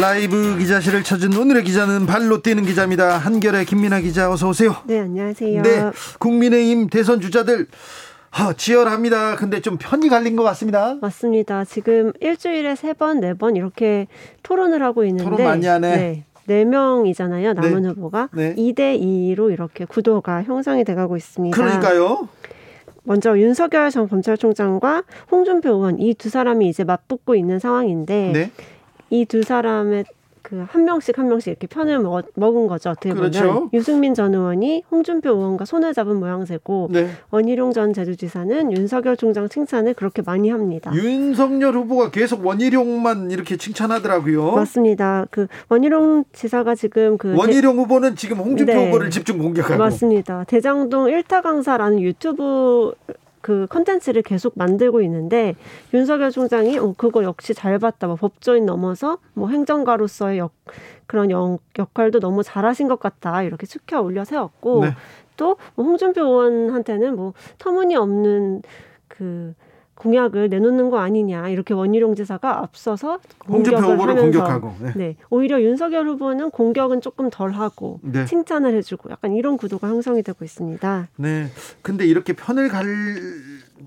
라이브 기자실을 찾은 오늘의 기자는 발로 뛰는 기자입니다. 한결의 김민아 기자 어서 오세요. 네, 안녕하세요. 네, 국민의힘 대선 주자들 아, 치열합니다. 근데 좀 편이 갈린 것 같습니다. 맞습니다. 지금 일주일에 세 번, 네 번 이렇게 토론을 하고 있는데 토론 많이 하네. 네. 네 명이잖아요. 남은 네. 후보가 네. 2대 2로 이렇게 구도가 형성이 돼가고 있습니다. 그러니까요. 먼저 윤석열 전 검찰총장과 홍준표 의원 이 두 사람이 이제 맞붙고 있는 상황인데 네. 이 두 사람의 그한 명씩 한 명씩 이렇게 편을 먹, 먹은 거죠. 어떻게 보면 그렇죠. 유승민 전 의원이 홍준표 의원과 손을 잡은 모양새고 네. 원희룡 전 제주지사는 윤석열 총장 칭찬을 그렇게 많이 합니다. 윤석열 후보가 계속 원희룡만 이렇게 칭찬하더라고요. 맞습니다. 그 원희룡 지사가 지금 그 원희룡 후보는 지금 홍준표 네. 후보를 집중 대, 공격하고. 맞습니다. 대장동 일타 강사라는 유튜브 그 컨텐츠를 계속 만들고 있는데 윤석열 총장이 어, 그거 역시 잘 봤다. 뭐 법조인 넘어서 뭐 행정가로서의 역, 그런 역, 역할도 너무 잘하신 것 같다. 이렇게 축혀 올려 세웠고 네. 또뭐 홍준표 의원한테는 뭐 터무니없는 그 공약을 내놓는 거 아니냐 이렇게 원희룡 지사가 앞서서 공격을 하면서 공격하고. 네. 네 오히려 윤석열 후보는 공격은 조금 덜 하고 네. 칭찬을 해주고 약간 이런 구도가 형성이 되고 있습니다. 네. 근데 이렇게 편을 갈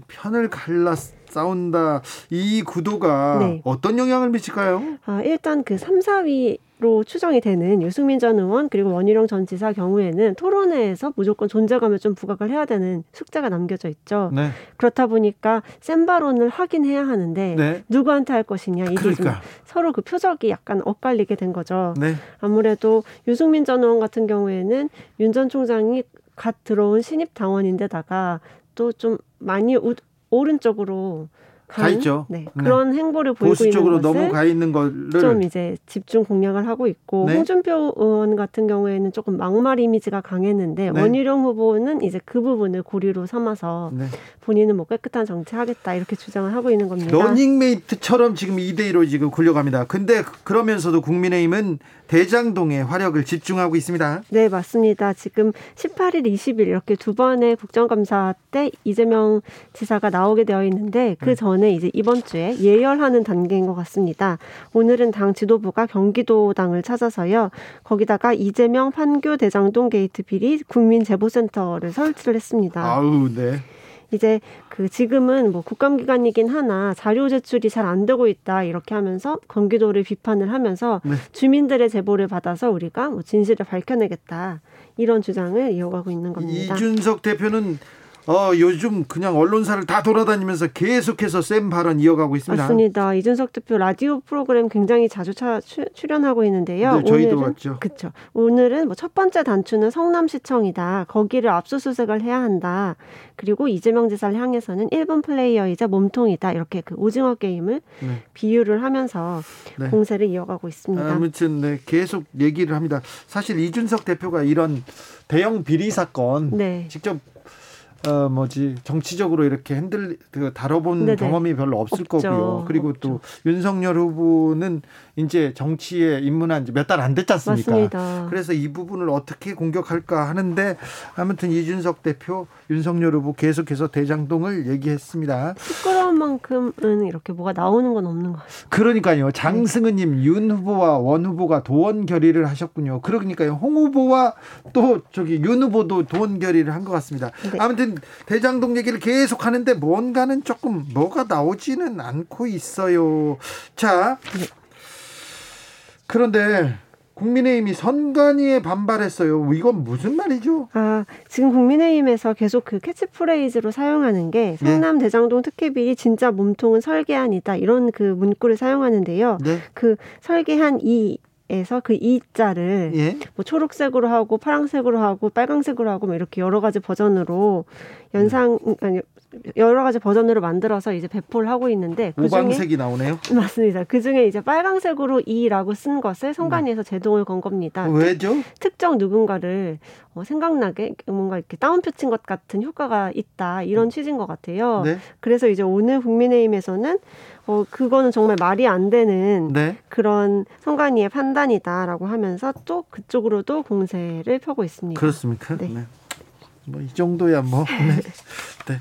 편을 갈라 싸운다. 이 구도가 네. 어떤 영향을 미칠까요? 아, 일단 그 3, 4위 로 추정이 되는 유승민 전 의원 그리고 원희룡 전 지사 경우에는 토론회에서 무조건 존재감을 좀 부각을 해야 되는 숙제가 남겨져 있죠. 네. 그렇다 보니까 센 발언을 하긴 해야 하는데 네. 누구한테 할 것이냐 이게 좀 그러니까. 서로 그 표적이 약간 엇갈리게 된 거죠. 네. 아무래도 유승민 전 의원 같은 경우에는 윤 전 총장이 갓 들어온 신입 당원인데다가 또 좀 많이 우, 오른쪽으로 가 가는, 있죠. 네, 네. 그런 행보를 보이고 보수 쪽으로 너무 가 있는 거를 좀 이제 집중 공략을 하고 있고 네. 홍준표 의원 같은 경우에는 조금 막말 이미지가 강했는데 네. 원희룡 후보는 이제 그 부분을 고리로 삼아서 네. 본인은 뭐 깨끗한 정치하겠다 이렇게 주장을 하고 있는 겁니다. 러닝메이트처럼 지금 2대 2로 지금 굴러갑니다. 근데 그러면서도 국민의힘은 대장동에 화력을 집중하고 있습니다. 네, 맞습니다. 지금 18일, 20일 이렇게 두 번의 국정감사 때 이재명 지사가 나오게 되어 있는데 그 전에 이제 이번 주에 예열하는 단계인 것 같습니다. 오늘은 당 지도부가 경기도당을 찾아서요. 거기다가 이재명 판교 대장동 게이트 비리 국민제보센터를 설치를 했습니다. 아우, 네. 이제 그 지금은 뭐 국감기간이긴 하나 자료 제출이 잘 안 되고 있다 이렇게 하면서 경기도를 비판을 하면서 네. 주민들의 제보를 받아서 우리가 뭐 진실을 밝혀내겠다 이런 주장을 이어가고 있는 겁니다. 이준석 대표는 어, 요즘 그냥 언론사를 다 돌아다니면서 계속해서 센 발언 이어가고 있습니다. 맞습니다. 이준석 대표 라디오 프로그램 굉장히 자주 차, 추, 출연하고 있는데요. 네, 저희도 왔죠. 그렇죠. 오늘은 뭐 첫 번째 단추는 성남시청이다. 거기를 압수수색을 해야 한다. 그리고 이재명 지사를 향해서는 1번 플레이어이자 몸통이다. 이렇게 그 오징어 게임을 네. 비유를 하면서 네. 공세를 이어가고 있습니다. 아무튼 네, 계속 얘기를 합니다. 사실 이준석 대표가 이런 대형 비리 사건 네. 직접 어 뭐지 정치적으로 이렇게 핸들 그 다뤄본 네네. 경험이 별로 없을 없죠. 거고요. 그리고 또 윤석열 후보는 이제 정치에 입문한 지 몇 달 안 됐지 않습니까? 맞습니다. 그래서 이 부분을 어떻게 공격할까 하는데 아무튼 이준석 대표, 윤석열 후보 계속해서 대장동을 얘기했습니다. 시끄러운 만큼은 이렇게 뭐가 나오는 건 없는 것 같아요. 그러니까요. 장승은님, 윤 후보와 원 후보가 도원 결의를 하셨군요. 그러니까요. 홍 후보와 또 저기 윤 후보도 도원 결의를 한 것 같습니다. 네. 아무튼 대장동 얘기를 계속 하는데 뭔가는 조금 뭐가 나오지는 않고 있어요. 자, 네. 그런데 국민의힘이 선관위에 반발했어요. 이건 무슨 말이죠? 아, 지금 국민의힘에서 계속 그 캐치프레이즈로 사용하는 게 네. 성남 대장동 특혜비리 진짜 몸통은 설계한 이다 이런 그 문구를 사용하는데요. 네. 그 설계한 이 에서 그 이자를 예. 뭐 초록색으로 하고 파란색으로 하고 빨강색으로 하고 뭐 이렇게 여러 가지 버전으로 연상 아니 여러 가지 버전으로 만들어서 이제 배포를 하고 있는데 그 오방색이 나오네요. 맞습니다. 그 중에 이제 빨강색으로 이라고 쓴 것을 선관위에서 네. 제동을 건 겁니다. 왜죠? 특정 누군가를 어, 생각나게 뭔가 이렇게 다운표 친 것 같은 효과가 있다 이런 음. 취지인 것 같아요. 네. 그래서 이제 오늘 국민의힘에서는 어 그거는 정말 말이 안 되는 네. 그런 선관위의 판단이다라고 하면서 또 그쪽으로도 공세를 펴고 있습니다. 그렇습니까? 네. 네. 뭐 이 정도야 뭐. 네. 네.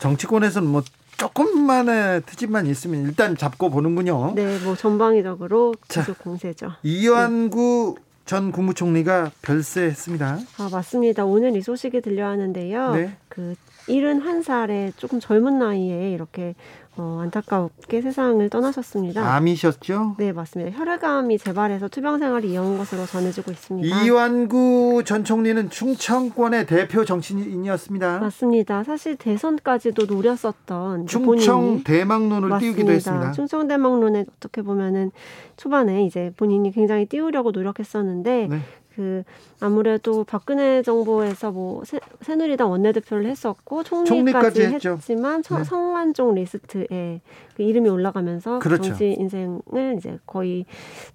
정치권에서는 뭐 조금만의 트집만 있으면 일단 잡고 보는군요. 네, 뭐 전방위적으로 계속 자, 공세죠. 이완구 네. 전 국무총리가 별세했습니다. 아 맞습니다. 오늘 이 소식이 들려왔는데요. 네. 그 71살에 조금 젊은 나이에 이렇게 어, 안타깝게 세상을 떠나셨습니다. 암이셨죠? 네, 맞습니다. 혈액암이 재발해서 투병 생활을 이어온 것으로 전해지고 있습니다. 이완구 전 총리는 충청권의 대표 정치인이었습니다. 맞습니다. 사실 대선까지도 노렸었던 충청 대망론을. 띄우기도 했습니다. 충청 대망론에 어떻게 보면은 초반에 이제 본인이 굉장히 띄우려고 노력했었는데 네. 그 아무래도 박근혜 정부에서 뭐 새, 새누리당 원내대표를 했었고 총리까지, 했지만 네. 성완종 리스트에 그 이름이 올라가면서 그렇죠. 정치 인생을 이제 거의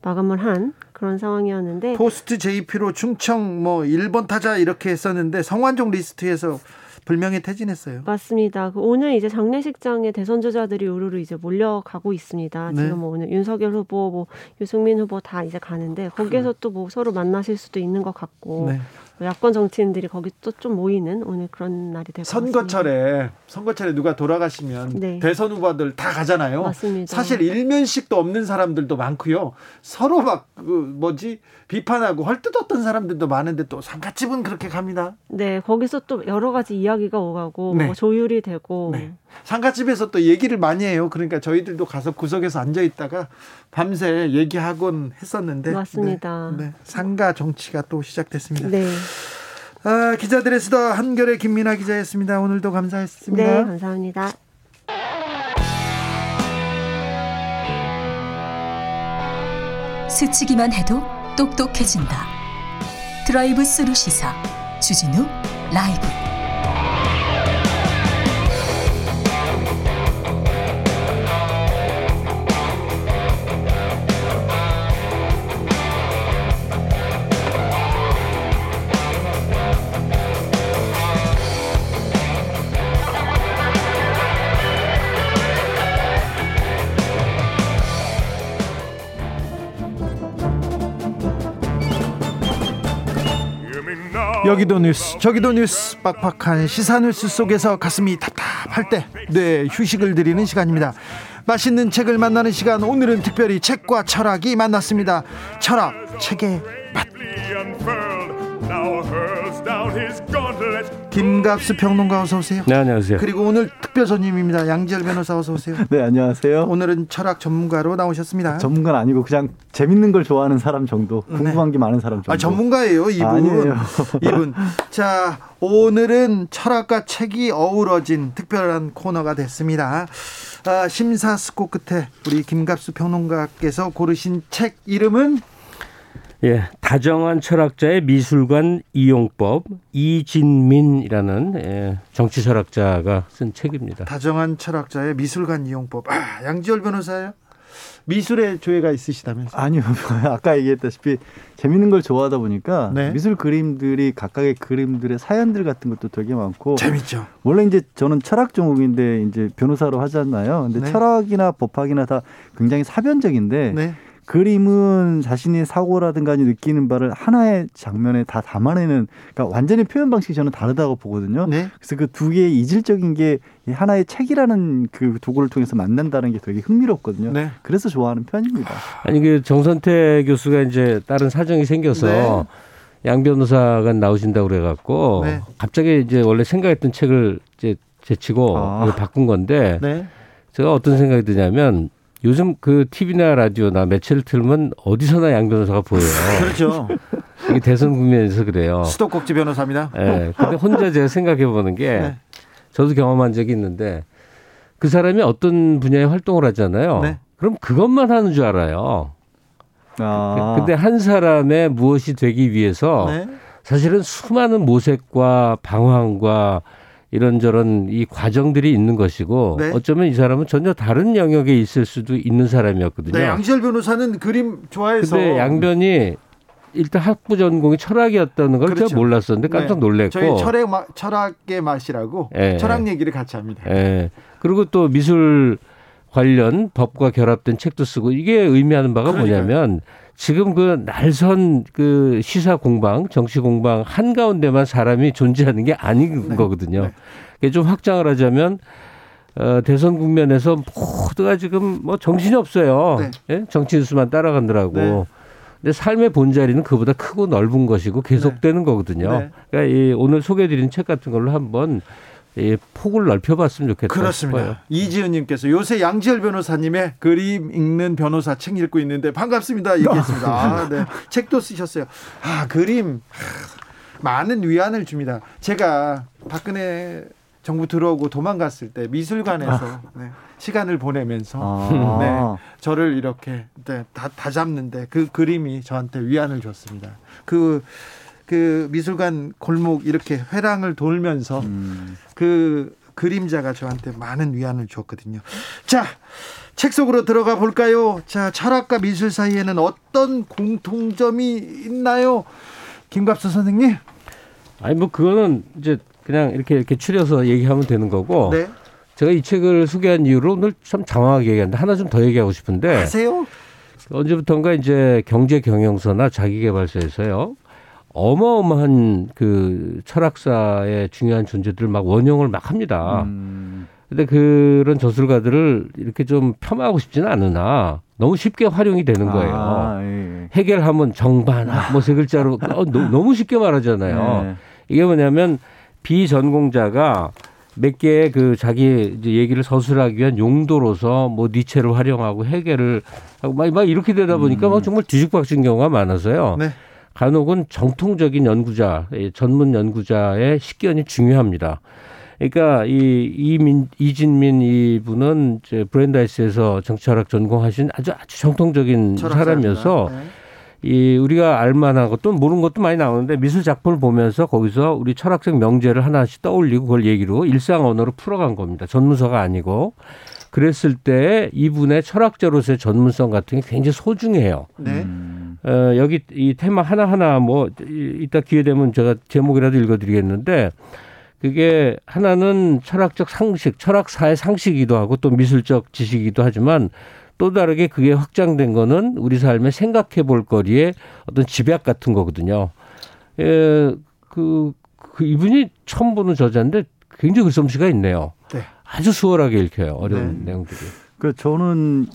마감을 한 그런 상황이었는데 포스트 JP로 충청 뭐 1번 타자 이렇게 했었는데 성완종 리스트에서 불명예 퇴진했어요. 맞습니다. 그 오늘 이제 장례식장에 대선 주자들이 우르르 이제 몰려가고 있습니다. 네. 지금 뭐 오늘 윤석열 후보, 뭐 유승민 후보 다 이제 가는데 거기에서 또 뭐 서로 만나실 수도 있는 것 같고 네. 야권 정치인들이 거기 또 좀 모이는 오늘 그런 날이 같습니다. 선거철에 선거철에 누가 돌아가시면 네. 대선 후보들 다 가잖아요. 맞습니다. 사실 일면식도 없는 사람들도 많고요. 서로 막 그 뭐지 비판하고 헐뜯었던 사람들도 많은데 또 상가집은 그렇게 갑니다. 네, 거기서 또 여러 가지 이야기가 오가고 네. 뭐 조율이 되고 네. 상가집에서 또 얘기를 많이 해요. 그러니까 저희들도 가서 구석에서 앉아 있다가 밤새 얘기하곤 했었는데 맞습니다. 네, 네. 상가 정치가 또 시작됐습니다. 네. 아, 기자들의 수다 한결의 김민아 기자였습니다. 오늘도 감사했습니다. 네, 감사합니다. 스치기만 해도 똑똑해진다. 드라이브 스루 시사 주진우 라이브 여기도 뉴스 저기도 뉴스. 빡빡한 시사 뉴스 속에서 가슴이 답답할 때 네, 휴식을 드리는 시간입니다. 맛있는 책을 만나는 시간. 오늘은 특별히 책과 철학이 만났습니다. 철학 책의 맛 김갑수 평론가 어서 오세요. 네 안녕하세요. 그리고 오늘 특별 손님입니다. 양지열 변호사 어서 오세요. 네 안녕하세요. 오늘은 철학 전문가로 나오셨습니다. 전문가는 아니고 그냥 재밌는 걸 좋아하는 사람 정도, 네. 궁금한 네. 게 많은 사람 정도. 아 전문가예요 이분. 아, 니에요 이분. 자 오늘은 철학과 책이 어우러진 특별한 코너가 됐습니다. 아, 심사숙고 끝에 우리 김갑수 평론가께서 고르신 책 이름은 예, 다정한 철학자의 미술관 이용법 이진민이라는 예, 정치 철학자가 쓴 책입니다. 다정한 철학자의 미술관 이용법. 아, 양지열 변호사요? 미술에 조예가 있으시다면서? 아니요. 아까 얘기했다시피 재밌는 걸 좋아하다 보니까 네. 미술 그림들이 각각의 그림들의 사연들 같은 것도 되게 많고 재밌죠. 원래 이제 저는 철학 전공인데 이제 변호사로 하잖아요. 근데 네. 철학이나 법학이나 다 굉장히 사변적인데 네. 그림은 자신의 사고라든가 느끼는 바를 하나의 장면에 다 담아내는 그러니까 완전히 표현 방식이 저는 다르다고 보거든요. 네. 그래서 그 두 개의 이질적인 게 하나의 책이라는 그 도구를 통해서 만난다는 게 되게 흥미롭거든요. 네. 그래서 좋아하는 편입니다. 아니 그 정선태 교수가 이제 다른 사정이 생겨서 네. 양 변호사가 나오신다고 그래갖고 네. 갑자기 이제 원래 생각했던 책을 이제 제치고 아. 바꾼 건데 네. 제가 어떤 생각이 드냐면 요즘 그 TV나 라디오나 매체를 틀면 어디서나 양 변호사가 보여요. 그렇죠. 이게 대선 국면에서 그래요. 수도꼭지 변호사입니다. 예. 네, 근데 혼자 제가 생각해 보는 게 네. 저도 경험한 적이 있는데 그 사람이 어떤 분야에 활동을 하잖아요. 네. 그럼 그것만 하는 줄 알아요. 아. 근데 한 사람의 무엇이 되기 위해서 네. 사실은 수많은 모색과 방황과 이런저런 이 과정들이 있는 것이고 네. 어쩌면 이 사람은 전혀 다른 영역에 있을 수도 있는 사람이었거든요. 네, 양지열 변호사는 그림 좋아해서. 근데 양변이 일단 학부 전공이 철학이었다는 걸 그렇죠. 제가 몰랐었는데 깜짝 네. 놀랐고 저희 철학 철학의 맛이라고 네. 철학 얘기를 같이 합니다. 네. 그리고 또 미술 관련 법과 결합된 책도 쓰고 이게 의미하는 바가 그러니까요. 뭐냐면 지금 그 날선 그 시사 공방, 정치 공방 한 가운데만 사람이 존재하는 게 아닌 네. 거거든요. 네. 좀 확장을 하자면 어, 대선 국면에서 모두가 지금 뭐 정신이 없어요. 네. 예? 정치 뉴스만 따라가느라고. 네. 근데 삶의 본자리는 그보다 크고 넓은 것이고 계속되는 네. 거거든요. 네. 그러니까 이 오늘 소개해드린 책 같은 걸로 한번 이 폭을 넓혀봤으면 좋겠다. 그렇습니다. 싶어요. 이지은님께서 요새 양지열 변호사님의 그림 읽는 변호사 책 읽고 있는데 반갑습니다. 얘기했습니다. 아, 네. 책도 쓰셨어요. 아 그림 많은 위안을 줍니다. 제가 박근혜 정부 들어오고 도망갔을 때 미술관에서 네, 시간을 보내면서 아. 네, 저를 이렇게 네, 다, 다 잡는데 그 그림이 저한테 위안을 줬습니다. 그 그 미술관 골목 이렇게 회랑을 돌면서 음. 그 그림자가 저한테 많은 위안을 줬거든요. 자, 책 속으로 들어가 볼까요? 자, 철학과 미술 사이에는 어떤 공통점이 있나요? 김갑수 선생님? 아니 뭐 그거는 이제 그냥 이렇게 이렇게 추려서 얘기하면 되는 거고. 네. 제가 이 책을 소개한 이유로 오늘 참 장황하게 얘기하는데 하나 좀 더 얘기하고 싶은데. 하세요. 언제부턴가 이제 경제 경영서나 자기개발서에서요. 어마어마한 그 철학사의 중요한 존재들을 막 원형을 막 합니다. 음. 근데 그런 저술가들을 이렇게 좀 폄하하고 싶지는 않으나 너무 쉽게 활용이 되는 거예요. 아, 예. 해결하면 정반학 뭐세 글자로 어, 너무 쉽게 말하잖아요. 네. 이게 뭐냐면 비전공자가 몇 개의 그 자기 이제 얘기를 서술하기 위한 용도로서 뭐 니체를 활용하고 해결을 하고 막, 막 이렇게 되다 보니까 음. 정말 뒤죽박진 경우가 많아서요. 네. 간혹은 정통적인 연구자, 전문 연구자의 식견이 중요합니다. 그러니까 이 이민 이진민 이분은 이제 브랜다이스에서 정치철학 전공하신 아주 아주 정통적인 사람이어서 네. 이 우리가 알만하고 또 모르는 것도 많이 나오는데 미술 작품을 보면서 거기서 우리 철학적 명제를 하나씩 떠올리고 그걸 얘기로 일상 언어로 풀어간 겁니다. 전문서가 아니고 그랬을 때 이분의 철학자로서의 전문성 같은 게 굉장히 소중해요. 네. 음. 어, 여기 이 테마 하나하나 뭐 이따 기회 되면 제가 제목이라도 읽어드리겠는데 그게 하나는 철학적 상식, 철학사의 상식이기도 하고 또 미술적 지식이기도 하지만 또 다르게 그게 확장된 거는 우리 삶에 생각해 볼 거리에 어떤 집약 같은 거거든요. 예, 그, 그 이분이 처음 보는 저자인데 굉장히 글솜씨가 있네요. 네. 아주 수월하게 읽혀요. 어려운 네. 내용들이. 그 저는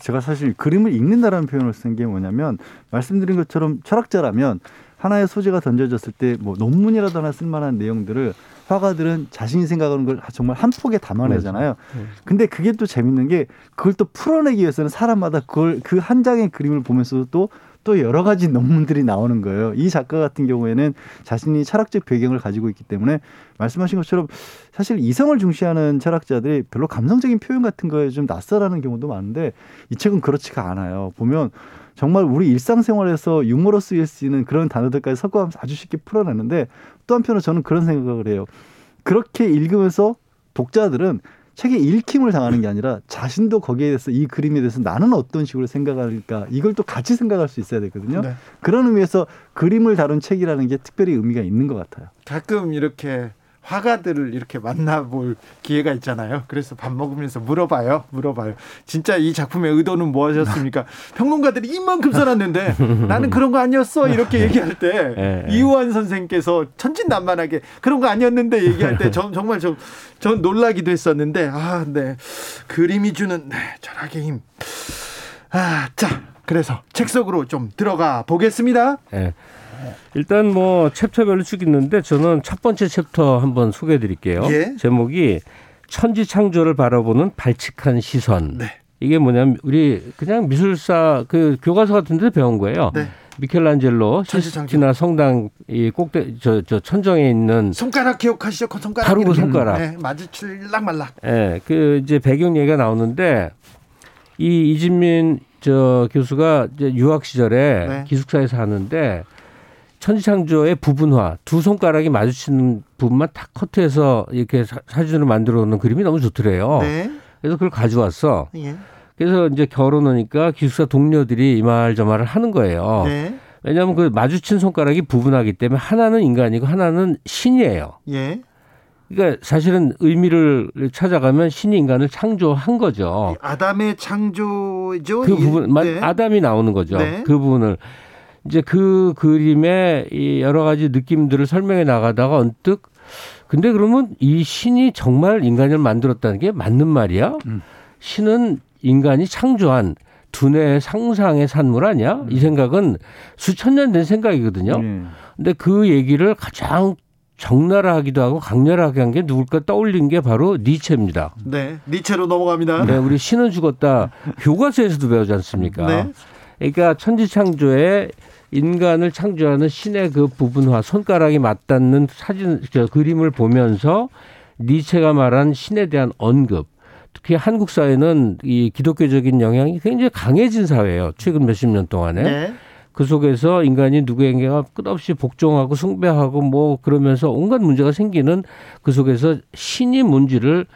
제가 사실 그림을 읽는다라는 표현을 쓴 게 뭐냐면 말씀드린 것처럼 철학자라면 하나의 소재가 던져졌을 때 뭐 논문이라도 하나 쓸만한 내용들을 화가들은 자신이 생각하는 걸 정말 한 폭에 담아내잖아요. 네. 근데 그게 또 재밌는 게 그걸 또 풀어내기 위해서는 사람마다 그걸 그 한 장의 그림을 보면서도 또 또 여러 가지 논문들이 나오는 거예요. 이 작가 같은 경우에는 자신이 철학적 배경을 가지고 있기 때문에 말씀하신 것처럼 사실 이성을 중시하는 철학자들이 별로 감성적인 표현 같은 거에 좀 낯설하는 경우도 많은데 이 책은 그렇지가 않아요. 보면 정말 우리 일상생활에서 유머로 쓰일 수 있는 그런 단어들까지 섞어가면서 아주 쉽게 풀어내는데 또 한편으로 저는 그런 생각을 해요. 그렇게 읽으면서 독자들은 책에 읽힘을 당하는 게 아니라 자신도 거기에 대해서 이 그림에 대해서 나는 어떤 식으로 생각할까 이걸 또 같이 생각할 수 있어야 되거든요. 네. 그런 의미에서 그림을 다룬 책이라는 게 특별히 의미가 있는 것 같아요. 가끔 이렇게 화가들을 이렇게 만나볼 기회가 있잖아요. 그래서 밥 먹으면서 물어봐요. 물어봐요. 진짜 이 작품의 의도는 무엇이었습니까? 평론가들이 이만큼 써놨는데 나는 그런 거 아니었어. 이렇게 얘기할 때 네. 이우환 선생께서 천진난만하게 그런 거 아니었는데 얘기할 때 전, 정말 좀, 전 놀라기도 했었는데 아, 네. 그림이 주는 네, 철학의 힘. 아, 자. 그래서 책 속으로 좀 들어가 보겠습니다. 네. 일단 뭐 챕터별로 쭉 있는데 저는 첫 번째 챕터 한번 소개해 드릴게요. 예? 제목이 천지 창조를 바라보는 발칙한 시선. 네. 이게 뭐냐면 우리 그냥 미술사 그 교과서 같은 데 배운 거예요. 네. 미켈란젤로 시스티나 성당 이 꼭대 저 저 천정에 있는 손가락 기억하시죠? 그 손가락 바로 그 손가락. 네, 마주칠락 말락. 예. 네, 그 이제 배경 얘기가 나오는데 이 이진민 저 교수가 이제 유학 시절에 네. 기숙사에서 하는데 천지창조의 부분화 두 손가락이 마주치는 부분만 탁 커트해서 이렇게 사, 진으로 만들어 놓는 그림이 너무 좋더래요. 네. 그래서 그걸 가져왔어. 예. 그래서 이제 결혼하니까 기숙사 동료들이 이 말 저 말을 하는 거예요. 네. 왜냐하면 그 마주친 손가락이 부분하기 때문에 하나는 인간이고 하나는 신이에요. 예. 그러니까 사실은 의미를 찾아가면 신이 인간을 창조한 거죠. 아담의 창조죠. 그 부분, 네. 아담이 나오는 거죠. 네. 그 부분을 이제 그 그림의 이 여러 가지 느낌들을 설명해 나가다가 언뜻 근데 그러면 이 신이 정말 인간을 만들었다는 게 맞는 말이야? 음. 신은 인간이 창조한 두뇌의 상상의 산물 아니야? 음. 이 생각은 수천 년 된 생각이거든요. 음. 근데 그 얘기를 가장 적나라하기도 하고 강렬하게 한 게 누굴까 떠올린 게 바로 니체입니다. 네, 니체로 넘어갑니다. 네, 우리 신은 죽었다 교과서에서도 배우지 않습니까? 네. 그러니까 천지창조에 인간을 창조하는 신의 그 부분화 손가락이 맞닿는 사진 저 그림을 보면서 니체가 말한 신에 대한 언급 특히 한국 사회는 이 기독교적인 영향이 굉장히 강해진 사회예요. 최근 몇십 년 동안에. 네. 그 속에서 인간이 누구에게가 끝없이 복종하고 숭배하고 뭐 그러면서 온갖 문제가 생기는 그 속에서 신이 뭔지를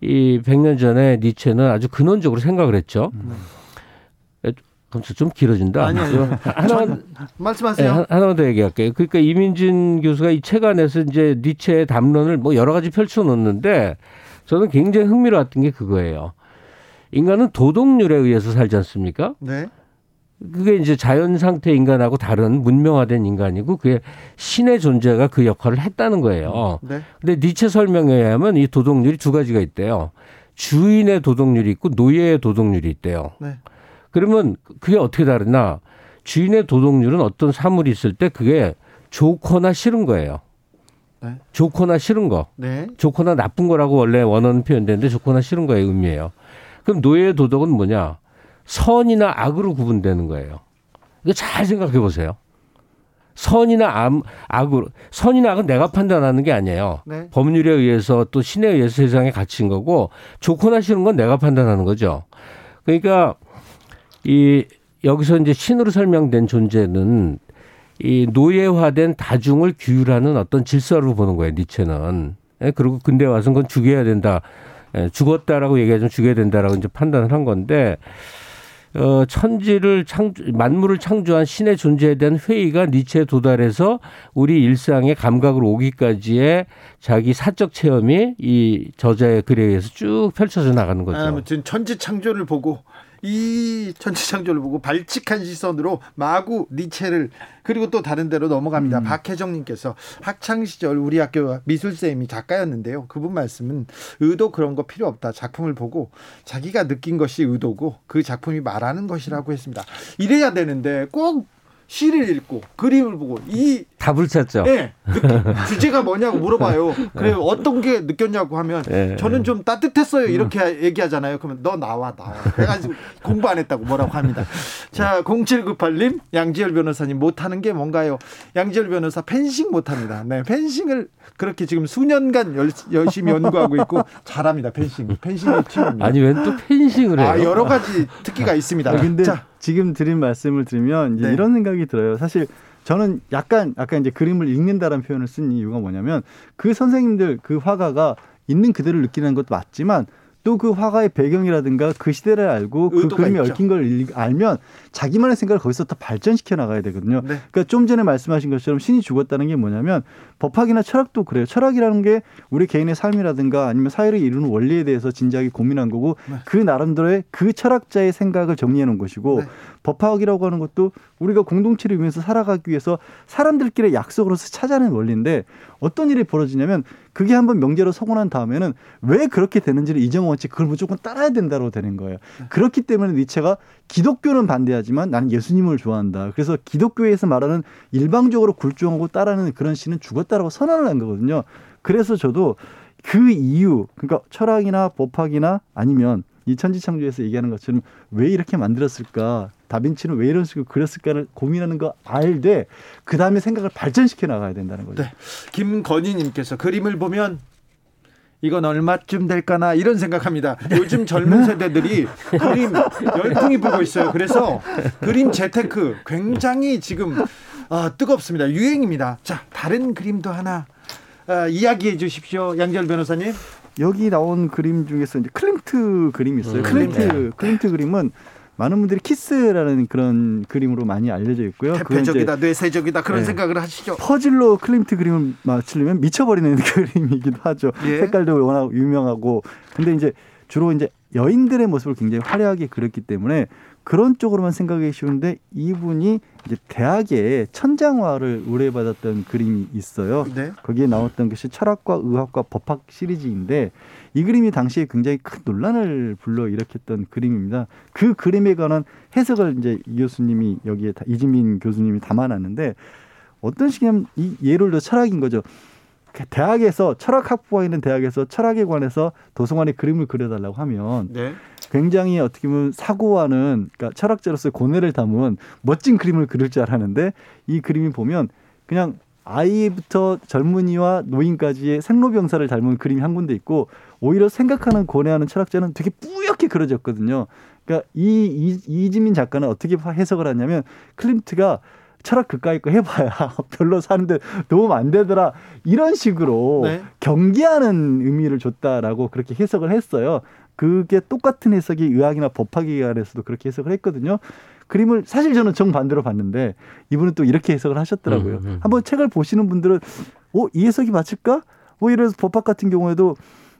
이 100년 전에 니체는 아주 근원적으로 생각을 했죠. 음. 좀 길어진다. 아니요. 하나만 말씀하세요. 네, 하나만 더 얘기할게요. 그러니까 이민진 교수가 이 책 안에서 이제 니체의 담론을 뭐 여러 가지 펼쳐 놓는데 저는 굉장히 흥미로웠던 게 그거예요. 인간은 도덕률에 의해서 살지 않습니까? 네. 그게 이제 자연 상태 인간하고 다른 문명화된 인간이고 그게 신의 존재가 그 역할을 했다는 거예요. 네. 근데 니체 설명에 의하면 이 도덕률이 두 가지가 있대요. 주인의 도덕률이 있고 노예의 도덕률이 있대요. 네. 그러면 그게 어떻게 다르나? 주인의 도덕률은 어떤 사물이 있을 때 그게 좋거나 싫은 거예요. 네. 좋거나 싫은 거. 네. 좋거나 나쁜 거라고 원래 원어는 표현되는데 좋거나 싫은 거의 의미예요. 그럼 노예의 도덕은 뭐냐? 선이나 악으로 구분되는 거예요. 이거 잘 생각해 보세요. 선이나 암, 악으로 선이나 악은 내가 판단하는 게 아니에요. 네. 법률에 의해서 또 신에 의해서 세상에 갇힌 거고 좋거나 싫은 건 내가 판단하는 거죠. 그러니까 이 여기서 이제 신으로 설명된 존재는 이 노예화된 다중을 규율하는 어떤 질서로 보는 거예요. 니체는. 예, 그리고 근대 와서는 그건 죽여야 된다. 예, 죽었다라고 얘기하자면 죽여야 된다라고 이제 판단을 한 건데 어, 천지를 창조, 만물을 창조한 신의 존재에 대한 회의가 니체에 도달해서 우리 일상의 감각을 오기까지의 자기 사적 체험이 이 저자의 글에 의해서 쭉 펼쳐져 나가는 거죠. 아무튼 천지 창조를 보고 이 천지창조를 보고 발칙한 시선으로 마구 니체를 그리고 또 다른 데로 넘어갑니다. 음. 박혜정님께서 학창 시절 우리 학교 미술 쌤이 작가였는데요. 그분 말씀은 의도 그런 거 필요 없다. 작품을 보고 자기가 느낀 것이 의도고 그 작품이 말하는 것이라고 했습니다. 이래야 되는데 꼭 시를 읽고 그림을 보고 이 답을 찾죠. 네, 주제가 뭐냐고 물어봐요. 그래 어떤 게 느꼈냐고 하면 네. 저는 좀 따뜻했어요 이렇게 음. 얘기하잖아요. 그러면 너 나와 나와. 그래가지고 공부 안 했다고 뭐라고 합니다. 자 0798님 양지열 변호사님 못하는 게 뭔가요? 양지열 변호사 펜싱 못합니다. 네 펜싱을 그렇게 지금 수년간 열, 열심히 연구하고 있고 잘합니다 펜싱. 펜싱의 취미입니다. 아니 왜 또 펜싱을 해요? 아 여러 가지 특기가 있습니다. 아, 근데 자. 지금 드린 말씀을 들으면 네. 이런 생각이 들어요. 사실 저는 약간 아까 이제 그림을 읽는다라는 표현을 쓴 이유가 뭐냐면 그 선생님들 그 화가가 있는 그대로 느끼는 것도 맞지만 또 그 화가의 배경이라든가 그 시대를 알고 그 그림이 있죠. 얽힌 걸 알면 자기만의 생각을 거기서 더 발전시켜 나가야 되거든요. 네. 그러니까 좀 전에 말씀하신 것처럼 신이 죽었다는 게 뭐냐면 법학이나 철학도 그래요. 철학이라는 게 우리 개인의 삶이라든가 아니면 사회를 이루는 원리에 대해서 진지하게 고민한 거고 네. 그 나름대로의 그 철학자의 생각을 정리해 놓은 것이고 네. 법학이라고 하는 것도 우리가 공동체를 위해서 살아가기 위해서 사람들끼리 약속으로서 찾아낸 원리인데 어떤 일이 벌어지냐면 그게 한번 명제로 서고 난 다음에는 왜 그렇게 되는지를 이정원치 그걸 무조건 따라야 된다고 되는 거예요. 네. 그렇기 때문에 니체가 기독교는 반대하지만 나는 예수님을 좋아한다. 그래서 기독교에서 말하는 일방적으로 굴종하고 따라하는 그런 신은 죽었다라고 선언을 한 거거든요. 그래서 저도 그 이유, 그러니까 철학이나 법학이나 아니면 이 천지창조에서 얘기하는 것처럼 왜 이렇게 만들었을까? 다빈치는 왜 이런 식으로 그렸을까를 고민하는 거 알되 그 다음에 생각을 발전시켜 나가야 된다는 거죠. 네. 김건희님께서 그림을 보면 이건 얼마쯤 될까나 이런 생각합니다. 요즘 젊은 세대들이 그림 열풍이 불고 있어요. 그래서 그림 재테크 굉장히 지금 어, 뜨겁습니다. 유행입니다. 자, 다른 그림도 하나 어, 이야기해 주십시오. 양지열 변호사님. 여기 나온 그림 중에서 이제 클림트 그림이 있어요. 음, 클림트 네. 클림트 그림은 많은 분들이 키스라는 그런 그림으로 많이 알려져 있고요. 퇴폐적이다, 뇌쇄적이다 그런 네. 생각을 하시죠. 퍼즐로 클림트 그림을 맞추려면 미쳐버리는 그림이기도 하죠. 예. 색깔도 워낙 유명하고 근데 이제 주로 이제 여인들의 모습을 굉장히 화려하게 그렸기 때문에 그런 쪽으로만 생각하기 쉬운데 이분이 이제 대학에 천장화를 의뢰받았던 그림이 있어요. 네. 거기에 나왔던 것이 철학과 의학과 법학 시리즈인데 이 그림이 당시에 굉장히 큰 논란을 불러 일으켰던 그림입니다. 그 그림에 관한 해석을 이제 이 교수님이 여기에 이진민 교수님이 담아놨는데 어떤 식이냐면 이 예를 들어 철학인 거죠. 그 대학에서 철학 학부가 있는 대학에서 철학에 관해서 도서관에 그림을 그려달라고 하면 네. 굉장히 어떻게 보면 사고와는 그러니까 철학자로서의 고뇌를 담은 멋진 그림을 그릴 줄 알았는데 이 그림이 보면 그냥 아이부터 젊은이와 노인까지의 생로병사를 닮은 그림이 한 군데 있고 오히려 생각하는 고뇌하는 철학자는 되게 뿌옇게 그려졌거든요. 그러니까 이, 이 이지민 작가는 어떻게 해석을 하냐면 클림트가 철학 그까이 거 해봐야 별로 사는데 도움 안 되더라 이런 식으로 네. 경계하는 의미를 줬다라고 그렇게 해석을 했어요. 그게 똑같은 해석이 의학이나 법학기관에서도 그렇게 해석을 했거든요. 그림을 사실 저는 정반대로 봤는데 이분은 또 이렇게 해석을 하셨더라고요. 음, 음. 한번 책을 보시는 분들은 어, 이 해석이 맞을까? 뭐 이래서 법학 같은 경우에도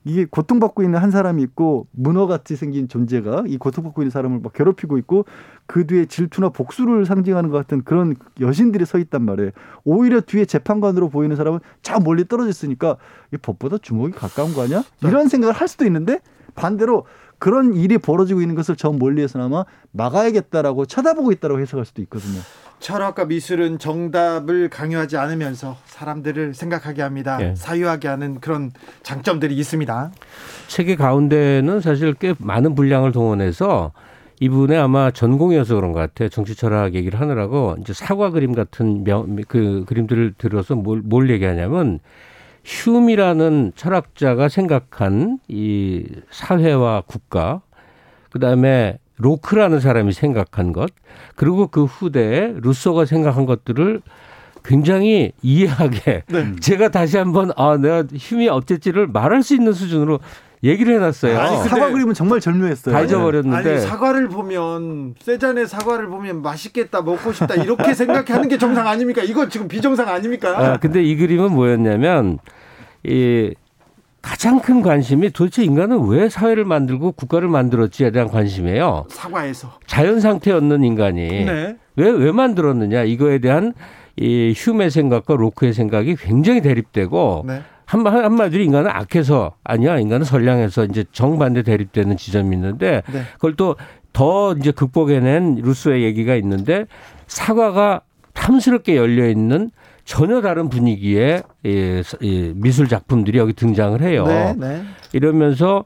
이게 고통받고 있는 한 사람이 있고 문어같이 생긴 존재가 이 고통받고 있는 사람을 막 괴롭히고 있고 그 뒤에 질투나 복수를 상징하는 것 같은 그런 여신들이 서 있단 말이에요. 오히려 뒤에 재판관으로 보이는 사람은 저 멀리 떨어져 있으니까 이 법보다 주먹이 가까운 거 아니야? 이런 생각을 할 수도 있는데 반대로 그런 일이 벌어지고 있는 것을 저 멀리에서나마 막아야겠다라고 쳐다보고 있다라고 해석할 수도 있거든요. 철학과 미술은 정답을 강요하지 않으면서 사람들을 생각하게 합니다. 예. 사유하게 하는 그런 장점들이 있습니다. 책의 가운데는 사실 꽤 많은 분량을 동원해서 이분의 아마 전공이어서 그런 것 같아요. 정치 철학 얘기를 하느라고 이제 사과 그림 같은 명, 그 그림들을 들어서 뭘, 뭘 얘기하냐면 흉이라는 철학자가 생각한 이 사회와 국가, 그 다음에 로크라는 사람이 생각한 것, 그리고 그 후대에 루소가 생각한 것들을 굉장히 이해하게 네. 제가 다시 한번 아 내가 힘이 어땠지를 말할 수 있는 수준으로 얘기를 해놨어요. 아니, 사과 그림은 정말 절묘했어요. 다 잊어버렸는데. 아니, 사과를 보면 세잔의 사과를 보면 맛있겠다 먹고 싶다 이렇게 생각하는 게 정상 아닙니까? 이거 지금 비정상 아닙니까? 아, 근데 이 그림은 뭐였냐면 이 가장 큰 관심이 도대체 인간은 왜 사회를 만들고 국가를 만들었지에 대한 관심이에요. 사과에서 자연 상태였는 인간이 네. 왜 왜 만들었느냐 이거에 대한 이 휴메 생각과 로크의 생각이 굉장히 대립되고 네. 한, 한마디로 인간은 악해서 아니야 인간은 선량해서 이제 정반대 대립되는 지점이 있는데 네. 그걸 또 더 이제 극복해낸 루소의 얘기가 있는데 사과가 탐스럽게 열려 있는 전혀 다른 분위기의 이, 이 미술 작품들이 여기 등장을 해요. 네, 네. 이러면서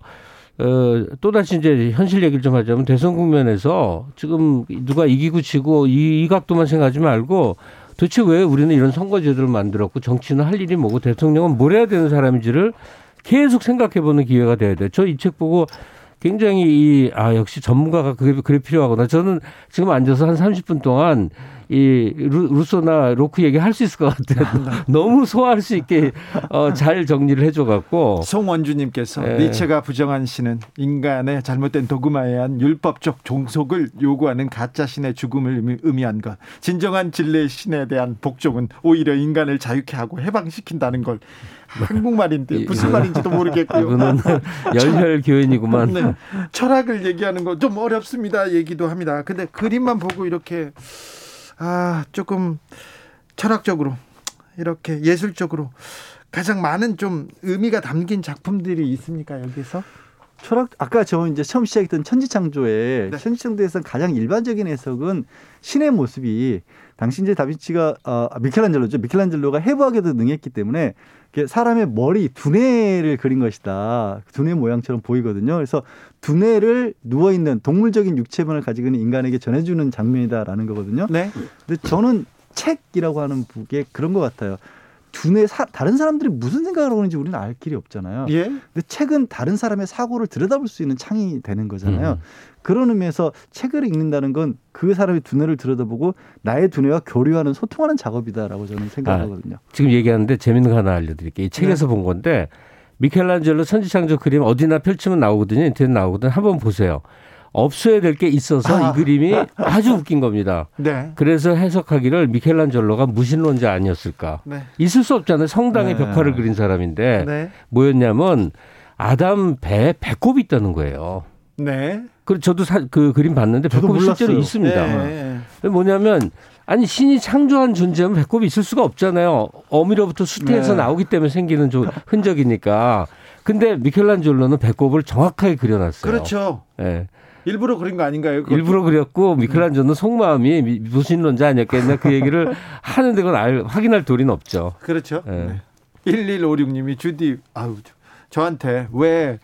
어, 또다시 이제 현실 얘기를 좀 하자면 대선 국면에서 지금 누가 이기고 지고 이, 이 각도만 생각하지 말고 도대체 왜 우리는 이런 선거제도를 만들었고 정치는 할 일이 뭐고 대통령은 뭘 해야 되는 사람인지를 계속 생각해 보는 기회가 돼야 돼. 저 이 책 보고 굉장히 이, 아, 역시 전문가가 그게, 그게 필요하구나. 저는 지금 앉아서 한 30분 동안 이 루, 소나 로크 얘기 할 수 있을 것 같아요. 너무 소화할 수 있게 어, 잘 정리를 해줘 갖고. 송원주님께서 네. 니체가 부정한 신은 인간의 잘못된 도구마에 의한 율법적 종속을 요구하는 가짜 신의 죽음을 의미한 것. 진정한 진리의 신에 대한 복종은 오히려 인간을 자유케 하고 해방시킨다는 걸. 한국말인데 무슨 말인지도 모르겠고요. 이거는 열혈 교인이구만. 네. 철학을 얘기하는 거 좀 어렵습니다. 얘기도 합니다. 근데 그림만 보고 이렇게 아, 조금 철학적으로 이렇게 예술적으로 가장 많은 좀 의미가 담긴 작품들이 있습니까 여기서? 철학 아까 저 이제 처음 시작했던 천지창조에 네. 천지창조에서 가장 일반적인 해석은 신의 모습이 당시 이제 다빈치가 어, 미켈란젤로죠. 미켈란젤로가 해부하게도 능했기 때문에 사람의 머리 두뇌를 그린 것이다. 두뇌 모양처럼 보이거든요. 그래서 두뇌를 누워 있는 동물적인 육체변을 가지고 있는 인간에게 전해주는 장면이다라는 거거든요. 네. 근데 저는 책이라고 하는 북에 그런 것 같아요. 두뇌 사, 다른 사람들이 무슨 생각을 하는지 우리는 알 길이 없잖아요. 예? 근데 책은 다른 사람의 사고를 들여다볼 수 있는 창이 되는 거잖아요. 음. 그런 의미에서 책을 읽는다는 건 그 사람의 두뇌를 들여다보고 나의 두뇌와 교류하는 소통하는 작업이다라고 저는 생각하거든요. 아, 지금 얘기하는데 재밌는 거 하나 알려드릴게요. 이 책에서 네. 본 건데 미켈란젤로 천지창조 그림 어디나 펼치면 나오거든요. 인터넷 나오거든요. 한번 보세요. 없어야 될 게 있어서 아. 이 그림이 아주 웃긴 겁니다. 네. 그래서 해석하기를 미켈란젤로가 무신론자 아니었을까. 네. 있을 수 없잖아요. 성당의 네. 벽화를 그린 사람인데 네. 뭐였냐면 아담 배에 배꼽이 있다는 거예요. 네. 그 저도 사, 그 그림 봤는데 배꼽이 실제로 있습니다. 네. 뭐냐면 아니 신이 창조한 존재면 배꼽이 있을 수가 없잖아요. 어미로부터 수태에서 네. 나오기 때문에 생기는 좀 흔적이니까. 근데 미켈란젤로는 배꼽을 정확하게 그려놨어요. 그렇죠. 네. 일부러 그린 거 아닌가요? 그것도? 일부러 그렸고 미켈란젤로는 속마음이 무신론자 아니었겠냐 그 얘기를 하는데 그건 알, 확인할 도리는 없죠. 그렇죠. 네. 1156님이 주디 아우 저한테 왜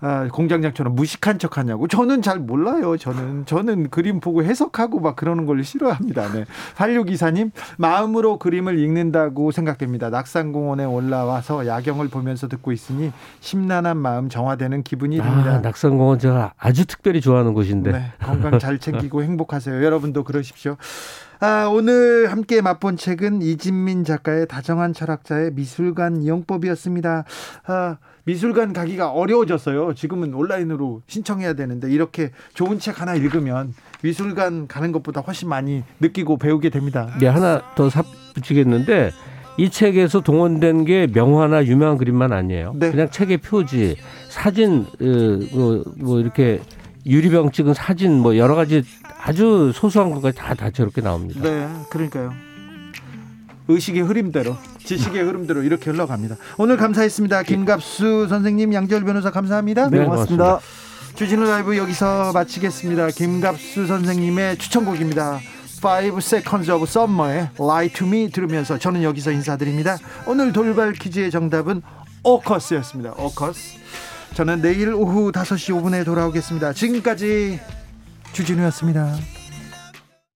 아, 공장장처럼 무식한 척 하냐고. 저는 잘 몰라요. 저는. 저는 그림 보고 해석하고 막 그러는 걸 싫어합니다. 네. 8624님, 마음으로 그림을 읽는다고 생각됩니다. 낙산공원에 올라와서 야경을 보면서 듣고 있으니 심란한 마음 정화되는 기분이 듭니다. 아, 낙산공원 제가 아주 특별히 좋아하는 곳인데. 네, 건강 잘 챙기고 행복하세요. 여러분도 그러십시오. 아, 오늘 함께 맛본 책은 이진민 작가의 다정한 철학자의 미술관 이용법이었습니다. 아, 미술관 가기가 어려워졌어요. 지금은 온라인으로 신청해야 되는데 이렇게 좋은 책 하나 읽으면 미술관 가는 것보다 훨씬 많이 느끼고 배우게 됩니다. 네, 하나 더 삽붙이겠는데 이 책에서 동원된 게 명화나 유명한 그림만 아니에요. 네. 그냥 책의 표지, 사진, 뭐, 뭐 이렇게 유리병 찍은 사진, 뭐 여러 가지 아주 소소한 것까지 다, 다 저렇게 나옵니다. 네, 그러니까요. 의식의 흐름대로, 지식의 흐름대로 이렇게 흘러갑니다. 오늘 감사했습니다. 김갑수 선생님, 양재열 변호사 감사합니다. 네, 고맙습니다. 주진우 라이브 여기서 마치겠습니다. 김갑수 선생님의 추천곡입니다. 5 Seconds of Summer의 Lie to Me 들으면서 저는 여기서 인사드립니다. 오늘 돌발 퀴즈의 정답은 오커스였습니다. 오커스. 저는 내일 오후 5시 5분에 돌아오겠습니다. 지금까지 주진우였습니다.